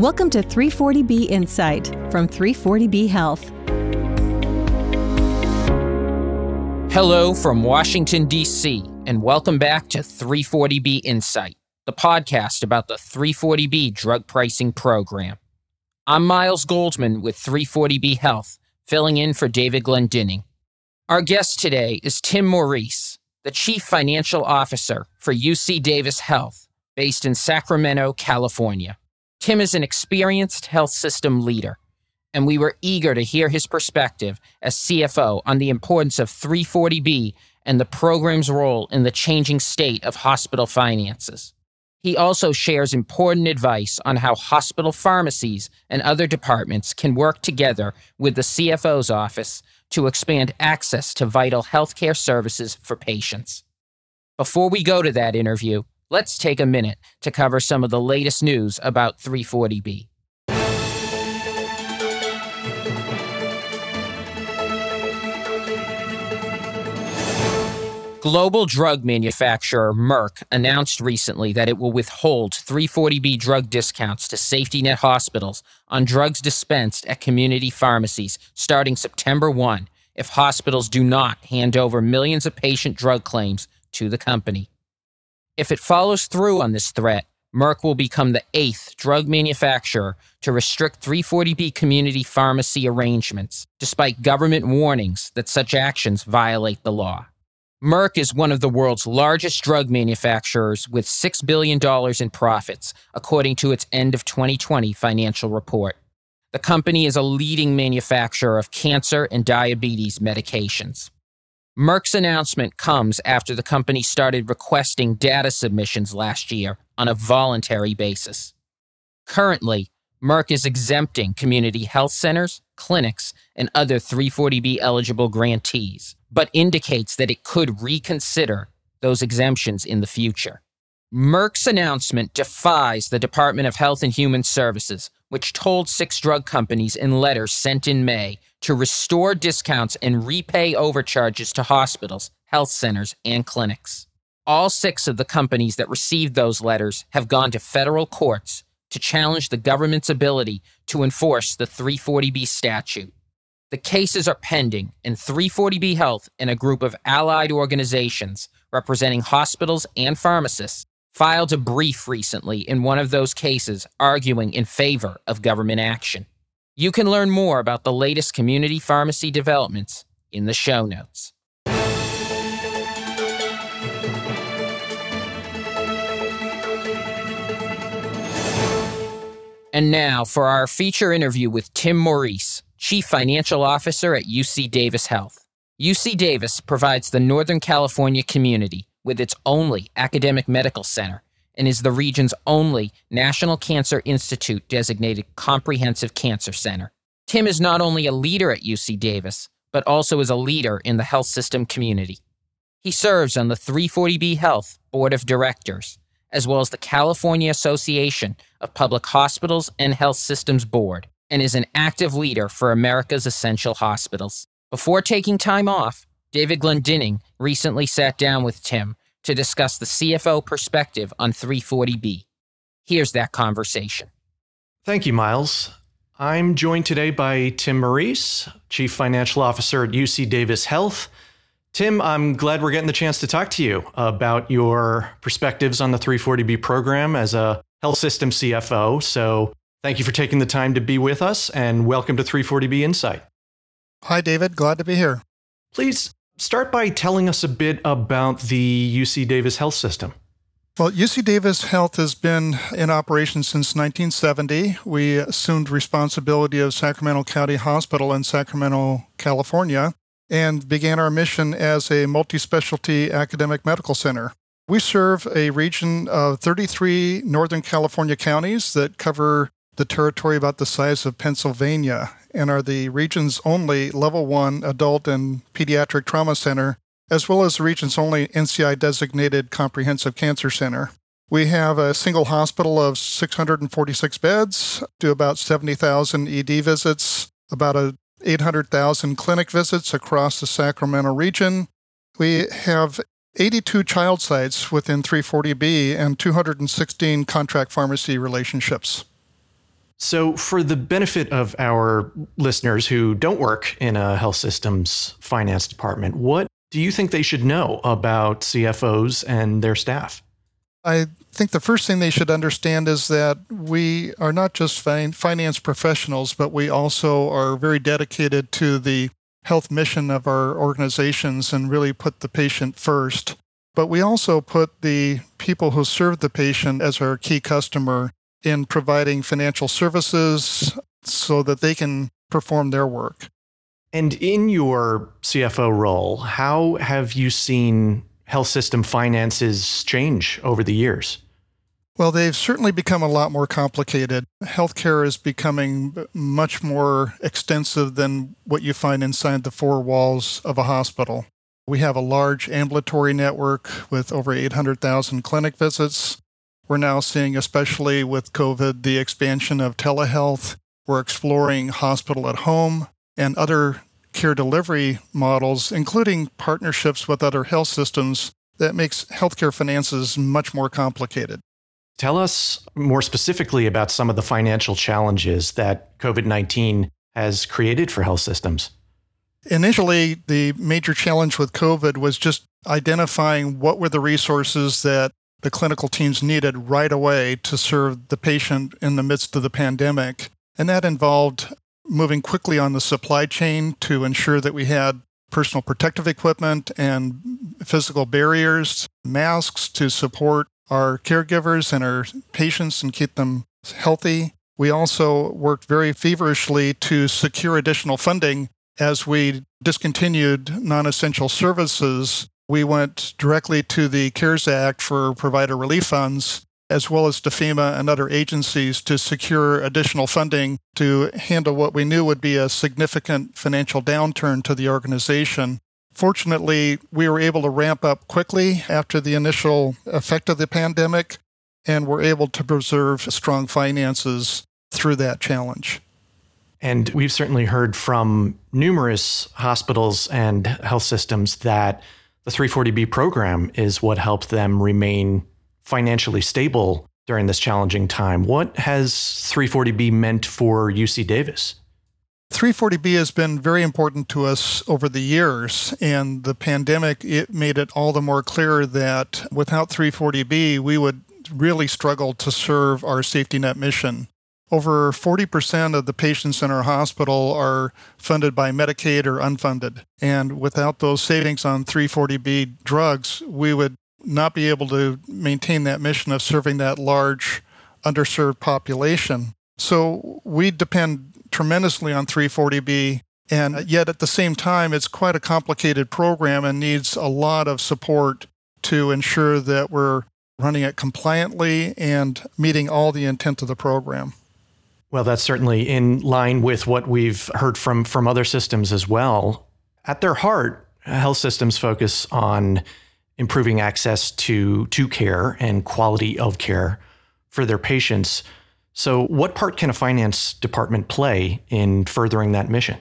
Welcome to 340B Insight from 340B Health. Hello from Washington, D.C., and welcome back to 340B Insight, the podcast about the 340B drug pricing program. I'm Miles Goldman with 340B Health, filling in for David Glendinning. Our guest today is Tim Maurice, the Chief Financial Officer for UC Davis Health, based in Sacramento, California. Tim is an experienced health system leader, and we were eager to hear his perspective as CFO on the importance of 340B and the program's role in the changing state of hospital finances. He also shares important advice on how hospital pharmacies and other departments can work together with the CFO's office to expand access to vital healthcare services for patients. Before we go to that interview, let's take a minute to cover some of the latest news about 340B. Global drug manufacturer Merck announced recently that it will withhold 340B drug discounts to safety net hospitals on drugs dispensed at community pharmacies starting September 1 if hospitals do not hand over millions of patient drug claims to the company. If it follows through on this threat, Merck will become the eighth drug manufacturer to restrict 340B community pharmacy arrangements, despite government warnings that such actions violate the law. Merck is one of the world's largest drug manufacturers with $6 billion in profits, according to its end of 2020 financial report. The company is a leading manufacturer of cancer and diabetes medications. Merck's announcement comes after the company started requesting data submissions last year on a voluntary basis. Currently, Merck is exempting community health centers, clinics, and other 340B eligible grantees, but indicates that it could reconsider those exemptions in the future. Merck's announcement defies the Department of Health and Human Services, which told six drug companies in letters sent in May to restore discounts and repay overcharges to hospitals, health centers, and clinics. All six of the companies that received those letters have gone to federal courts to challenge the government's ability to enforce the 340B statute. The cases are pending, and 340B Health and a group of allied organizations representing hospitals and pharmacists filed a brief recently in one of those cases arguing in favor of government action. You can learn more about the latest community pharmacy developments in the show notes. And now for our feature interview with Tim Maurice, Chief Financial Officer at UC Davis Health. UC Davis provides the Northern California community with its only academic medical center and is the region's only National Cancer Institute designated comprehensive cancer center. Tim is not only a leader at UC Davis, but also is a leader in the health system community. He serves on the 340B Health Board of Directors, as well as the California Association of Public Hospitals and Health Systems Board, and is an active leader for America's Essential Hospitals. Before taking time off, David Glendinning recently sat down with Tim to discuss the CFO perspective on 340B. Here's that conversation. Thank you, Miles. I'm joined today by Tim Maurice, Chief Financial Officer at UC Davis Health. Tim, I'm glad we're getting the chance to talk to you about your perspectives on the 340B program as a health system CFO. So, thank you for taking the time to be with us and welcome to 340B Insight. Hi, David. Glad to be here. Please start by telling us a bit about the UC Davis Health System. Well, UC Davis Health has been in operation since 1970. We assumed responsibility of Sacramento County Hospital in Sacramento, California, and began our mission as a multi specialty academic medical center. We serve a region of 33 Northern California counties that cover the territory about the size of Pennsylvania and are the region's only level one adult and pediatric trauma center, as well as the region's only NCI designated comprehensive cancer center. We have a single hospital of 646 beds, do about 70,000 ED visits, about 800,000 clinic visits across the Sacramento region. We have 82 child sites within 340B and 216 contract pharmacy relationships. So, for the benefit of our listeners who don't work in a health system's finance department, what do you think they should know about CFOs and their staff? I think the first thing they should understand is that we are not just finance professionals, but we also are very dedicated to the health mission of our organizations and really put the patient first. But we also put the people who serve the patient as our key customer in providing financial services so that they can perform their work. And in your CFO role, how have you seen health system finances change over the years? Well, they've certainly become a lot more complicated. Healthcare is becoming much more extensive than what you find inside the four walls of a hospital. We have a large ambulatory network with over 800,000 clinic visits. We're now seeing, especially with COVID, the expansion of telehealth. We're exploring hospital at home and other care delivery models, including partnerships with other health systems that makes healthcare finances much more complicated. Tell us more specifically about some of the financial challenges that COVID 19 has created for health systems. Initially, the major challenge with COVID was just identifying what were the resources that the clinical teams needed right away to serve the patient in the midst of the pandemic. And that involved moving quickly on the supply chain to ensure that we had personal protective equipment and physical barriers, masks to support our caregivers and our patients and keep them healthy. We also worked very feverishly to secure additional funding as we discontinued non essential services we went directly to the CARES Act for provider relief funds, as well as to FEMA and other agencies to secure additional funding to handle what we knew would be a significant financial downturn to the organization. Fortunately, we were able to ramp up quickly after the initial effect of the pandemic and were able to preserve strong finances through that challenge. And we've certainly heard from numerous hospitals and health systems that the 340B program is what helped them remain financially stable during this challenging time. What has 340B meant for UC Davis? 340B has been very important to us over the years, and the pandemic it made it all the more clear that without 340B, we would really struggle to serve our safety net mission. Over 40% of the patients in our hospital are funded by Medicaid or unfunded. And without those savings on 340B drugs, we would not be able to maintain that mission of serving that large underserved population. So we depend tremendously on 340B. And yet at the same time, it's quite a complicated program and needs a lot of support to ensure that we're running it compliantly and meeting all the intent of the program. Well, that's certainly in line with what we've heard from from other systems as well. At their heart, health systems focus on improving access to to care and quality of care for their patients. So, what part can a finance department play in furthering that mission?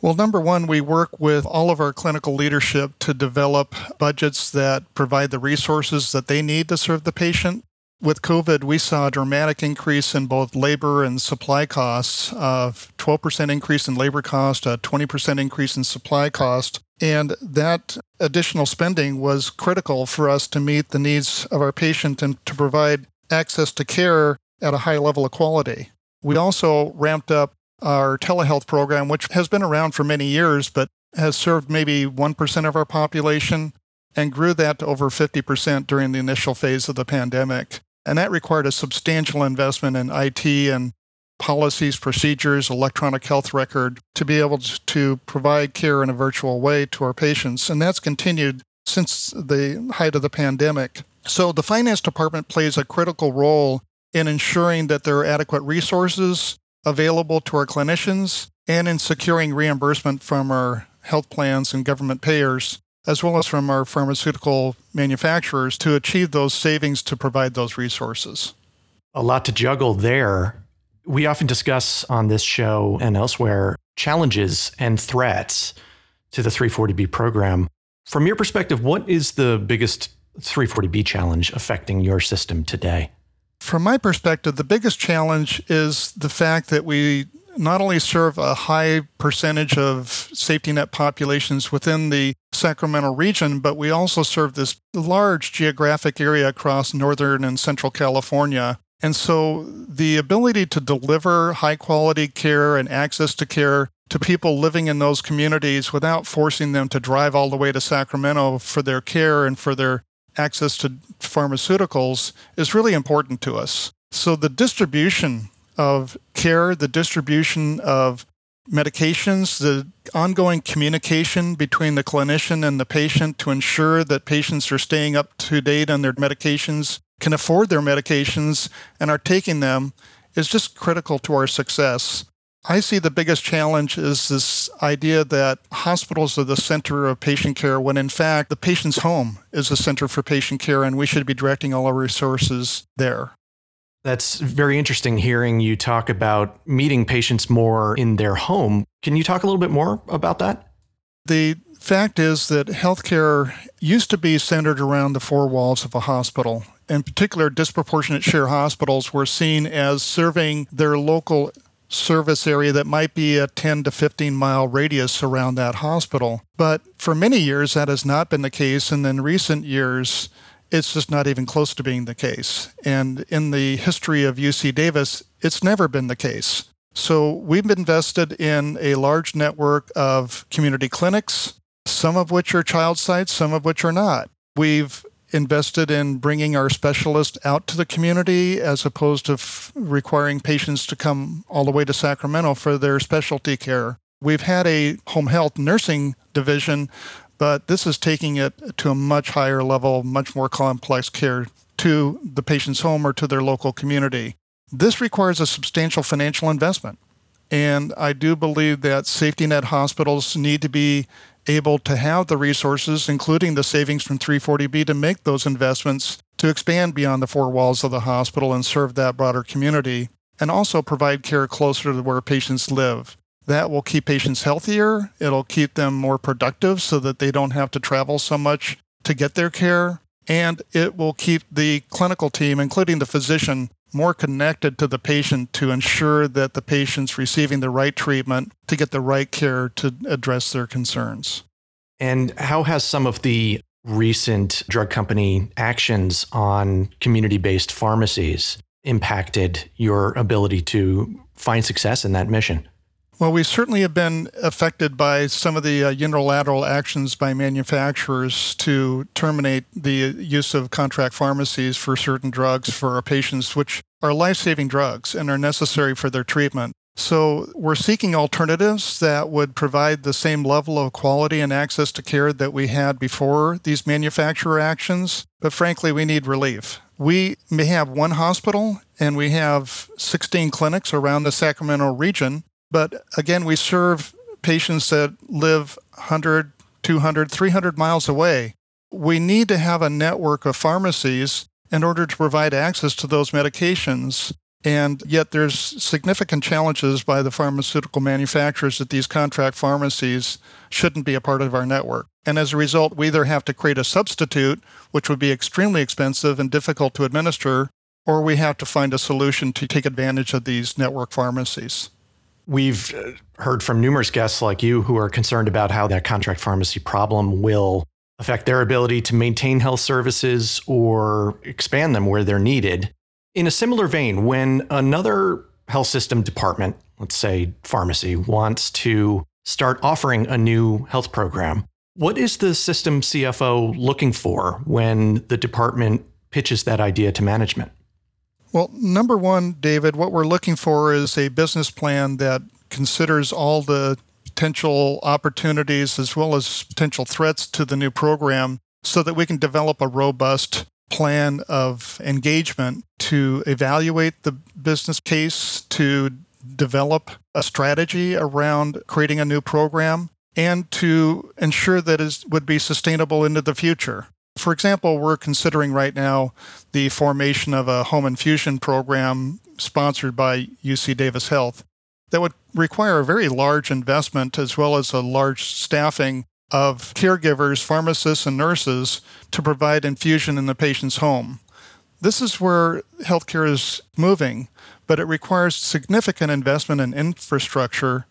Well, number one, we work with all of our clinical leadership to develop budgets that provide the resources that they need to serve the patient with COVID, we saw a dramatic increase in both labor and supply costs, of 12% increase in labor cost, a 20% increase in supply cost. And that additional spending was critical for us to meet the needs of our patient and to provide access to care at a high level of quality. We also ramped up our telehealth program, which has been around for many years, but has served maybe 1% of our population and grew that to over 50% during the initial phase of the pandemic. And that required a substantial investment in IT and policies, procedures, electronic health record to be able to provide care in a virtual way to our patients. And that's continued since the height of the pandemic. So the finance department plays a critical role in ensuring that there are adequate resources available to our clinicians and in securing reimbursement from our health plans and government payers as well as from our pharmaceutical manufacturers to achieve those savings to provide those resources. A lot to juggle there. We often discuss on this show and elsewhere challenges and threats to the 340B program. From your perspective, what is the biggest 340B challenge affecting your system today? From my perspective, the biggest challenge is the fact that we not only serve a high percentage of safety net populations within the Sacramento region, but we also serve this large geographic area across northern and central California. And so the ability to deliver high quality care and access to care to people living in those communities without forcing them to drive all the way to Sacramento for their care and for their access to pharmaceuticals is really important to us. So the distribution of care, the distribution of medications, the ongoing communication between the clinician and the patient to ensure that patients are staying up to date on their medications, can afford their medications, and are taking them is just critical to our success. I see the biggest challenge is this idea that hospitals are the center of patient care when in fact the patient's home is the center for patient care and we should be directing all our resources there. That's very interesting hearing you talk about meeting patients more in their home. Can you talk a little bit more about that? The fact is that healthcare used to be centered around the four walls of a hospital. In particular, disproportionate share hospitals were seen as serving their local service area that might be a 10 to 15 mile radius around that hospital. But for many years, that has not been the case. And in recent years, it's just not even close to being the case. And in the history of UC Davis, it's never been the case. So we've invested in a large network of community clinics, some of which are child sites, some of which are not. We've invested in bringing our specialists out to the community as opposed to f- requiring patients to come all the way to Sacramento for their specialty care. We've had a home health nursing division but this is taking it to a much higher level, much more complex care to the patient's home or to their local community. This requires a substantial financial investment. And I do believe that safety net hospitals need to be able to have the resources, including the savings from 340B, to make those investments to expand beyond the four walls of the hospital and serve that broader community, and also provide care closer to where patients live. That will keep patients healthier. It'll keep them more productive so that they don't have to travel so much to get their care. And it will keep the clinical team, including the physician, more connected to the patient to ensure that the patient's receiving the right treatment to get the right care to address their concerns. And how has some of the recent drug company actions on community based pharmacies impacted your ability to find success in that mission? Well, we certainly have been affected by some of the uh, unilateral actions by manufacturers to terminate the use of contract pharmacies for certain drugs for our patients, which are life saving drugs and are necessary for their treatment. So, we're seeking alternatives that would provide the same level of quality and access to care that we had before these manufacturer actions. But frankly, we need relief. We may have one hospital and we have 16 clinics around the Sacramento region but again, we serve patients that live 100, 200, 300 miles away. We need to have a network of pharmacies in order to provide access to those medications. And yet, there's significant challenges by the pharmaceutical manufacturers that these contract pharmacies shouldn't be a part of our network. And as a result, we either have to create a substitute, which would be extremely expensive and difficult to administer, or we have to find a solution to take advantage of these network pharmacies. We've uh, heard from numerous guests like you who are concerned about how that contract pharmacy problem will affect their ability to maintain health services or expand them where they're needed. In a similar vein, when another health system department, let's say pharmacy, wants to start offering a new health program, what is the system CFO looking for when the department pitches that idea to management? Well, number one, David, what we're looking for is a business plan that considers all the potential opportunities as well as potential threats to the new program so that we can develop a robust plan of engagement to evaluate the business case, to develop a strategy around creating a new program, and to ensure that it would be sustainable into the future. For example, we're considering right now the formation of a home infusion program sponsored by UC Davis Health that would require a very large investment as well as a large staffing of caregivers, pharmacists, and nurses to provide infusion in the patient's home. this is where healthcare is moving, but it requires significant investment in infrastructure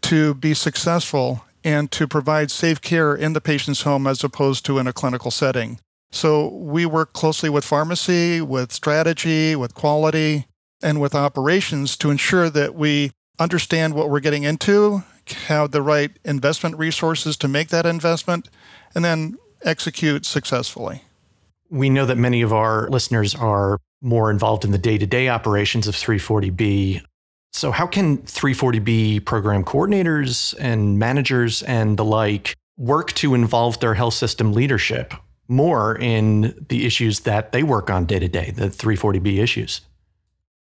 to be successful and to provide safe care in the patient's home as opposed to in a clinical setting. So we work closely with pharmacy, with strategy, with quality, and with operations to ensure that we understand what we're getting into, have the right investment resources to make that investment, and then execute successfully. We know that many of our listeners are more involved in the day to day operations of 340B. So, how can 340B program coordinators and managers and the like work to involve their health system leadership more in the issues that they work on day to day, the 340B issues?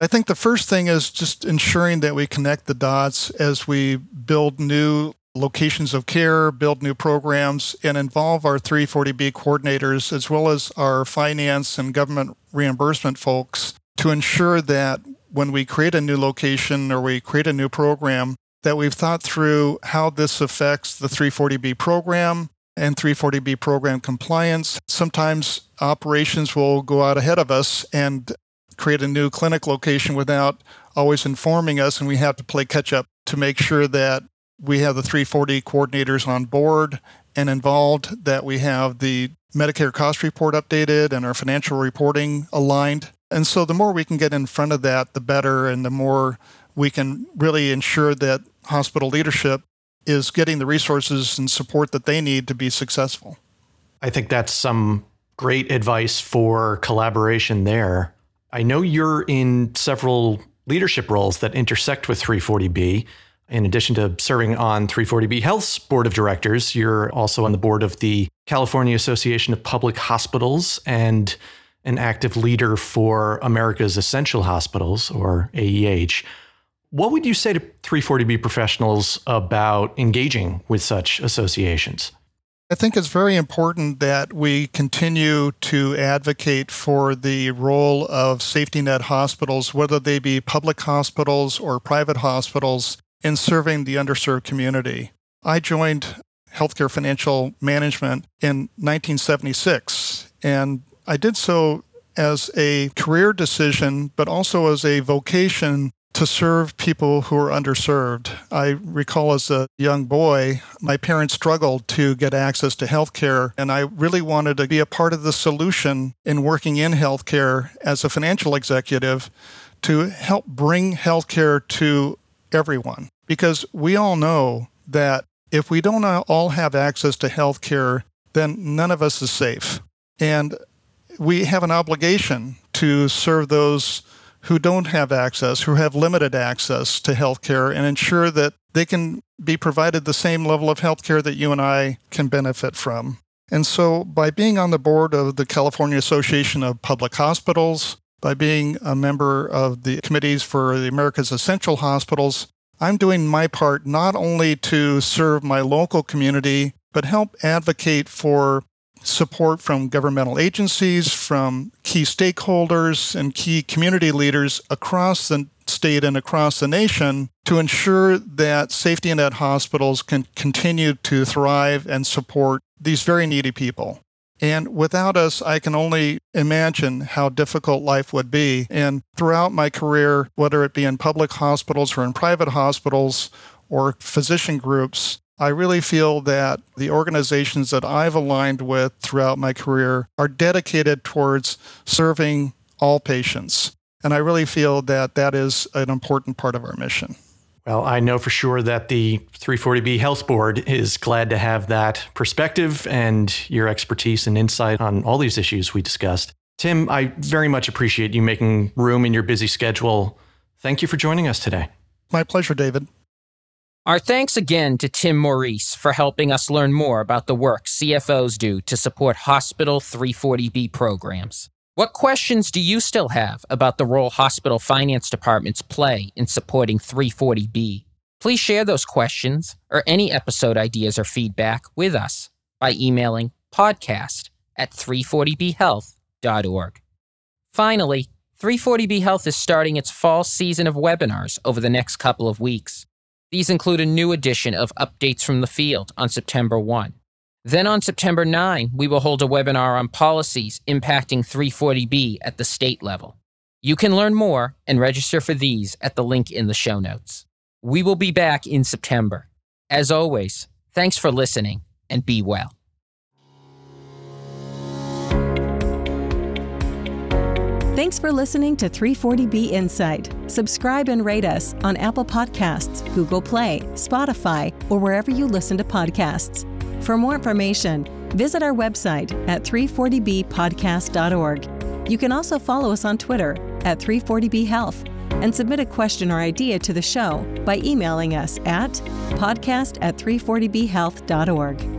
I think the first thing is just ensuring that we connect the dots as we build new locations of care, build new programs, and involve our 340B coordinators as well as our finance and government reimbursement folks to ensure that when we create a new location or we create a new program, that we've thought through how this affects the 340B program and 340B program compliance. Sometimes operations will go out ahead of us and create a new clinic location without always informing us, and we have to play catch up to make sure that we have the 340 coordinators on board and involved, that we have the Medicare cost report updated and our financial reporting aligned. And so the more we can get in front of that, the better, and the more we can really ensure that hospital leadership is getting the resources and support that they need to be successful. I think that's some great advice for collaboration there. I know you're in several leadership roles that intersect with 340B. In addition to serving on 340B Health's board of directors, you're also on the board of the California Association of Public Hospitals and an active leader for America's Essential Hospitals, or AEH. What would you say to 340B professionals about engaging with such associations? I think it's very important that we continue to advocate for the role of safety net hospitals, whether they be public hospitals or private hospitals, in serving the underserved community. I joined Healthcare Financial Management in 1976, and I did so as a career decision, but also as a vocation to serve people who are underserved. I recall as a young boy, my parents struggled to get access to healthcare, and I really wanted to be a part of the solution in working in healthcare as a financial executive to help bring healthcare to everyone. Because we all know that if we don't all have access to healthcare, then none of us is safe. And we have an obligation to serve those who don't have access, who have limited access to healthcare, and ensure that they can be provided the same level of healthcare that you and I can benefit from. And so, by being on the board of the California Association of Public Hospitals, by being a member of the committees for the America's Essential Hospitals, I'm doing my part not only to serve my local community, but help advocate for support from governmental agencies, from key stakeholders, and key community leaders across the state and across the nation to ensure that safety net hospitals can continue to thrive and support these very needy people. And without us, I can only imagine how difficult life would be. And throughout my career, whether it be in public hospitals or in private hospitals or physician groups, I really feel that the organizations that I've aligned with throughout my career are dedicated towards serving all patients. And I really feel that that is an important part of our mission. Well, I know for sure that the 340B Health Board is glad to have that perspective and your expertise and insight on all these issues we discussed. Tim, I very much appreciate you making room in your busy schedule. Thank you for joining us today. My pleasure, David. Our thanks again to Tim Maurice for helping us learn more about the work CFOs do to support hospital 340B programs. What questions do you still have about the role hospital finance departments play in supporting 340B? Please share those questions or any episode ideas or feedback with us by emailing podcast at 340bhealth.org. Finally, 340B Health is starting its fall season of webinars over the next couple of weeks. These include a new edition of Updates from the Field on September 1 Then on September 9, we will hold a webinar on policies impacting 340B at the state level. You can learn more and register for these at the link in the show notes. We will be back in September. As always, thanks for listening and be well. Thanks for listening to 340B Insight. Subscribe and rate us on Apple Podcasts, Google Play, Spotify, or wherever you listen to podcasts. For more information, visit our website at 340bpodcast.org. You can also follow us on Twitter at 340B Health and submit a question or idea to the show by emailing us at podcast at 340bhealth.org.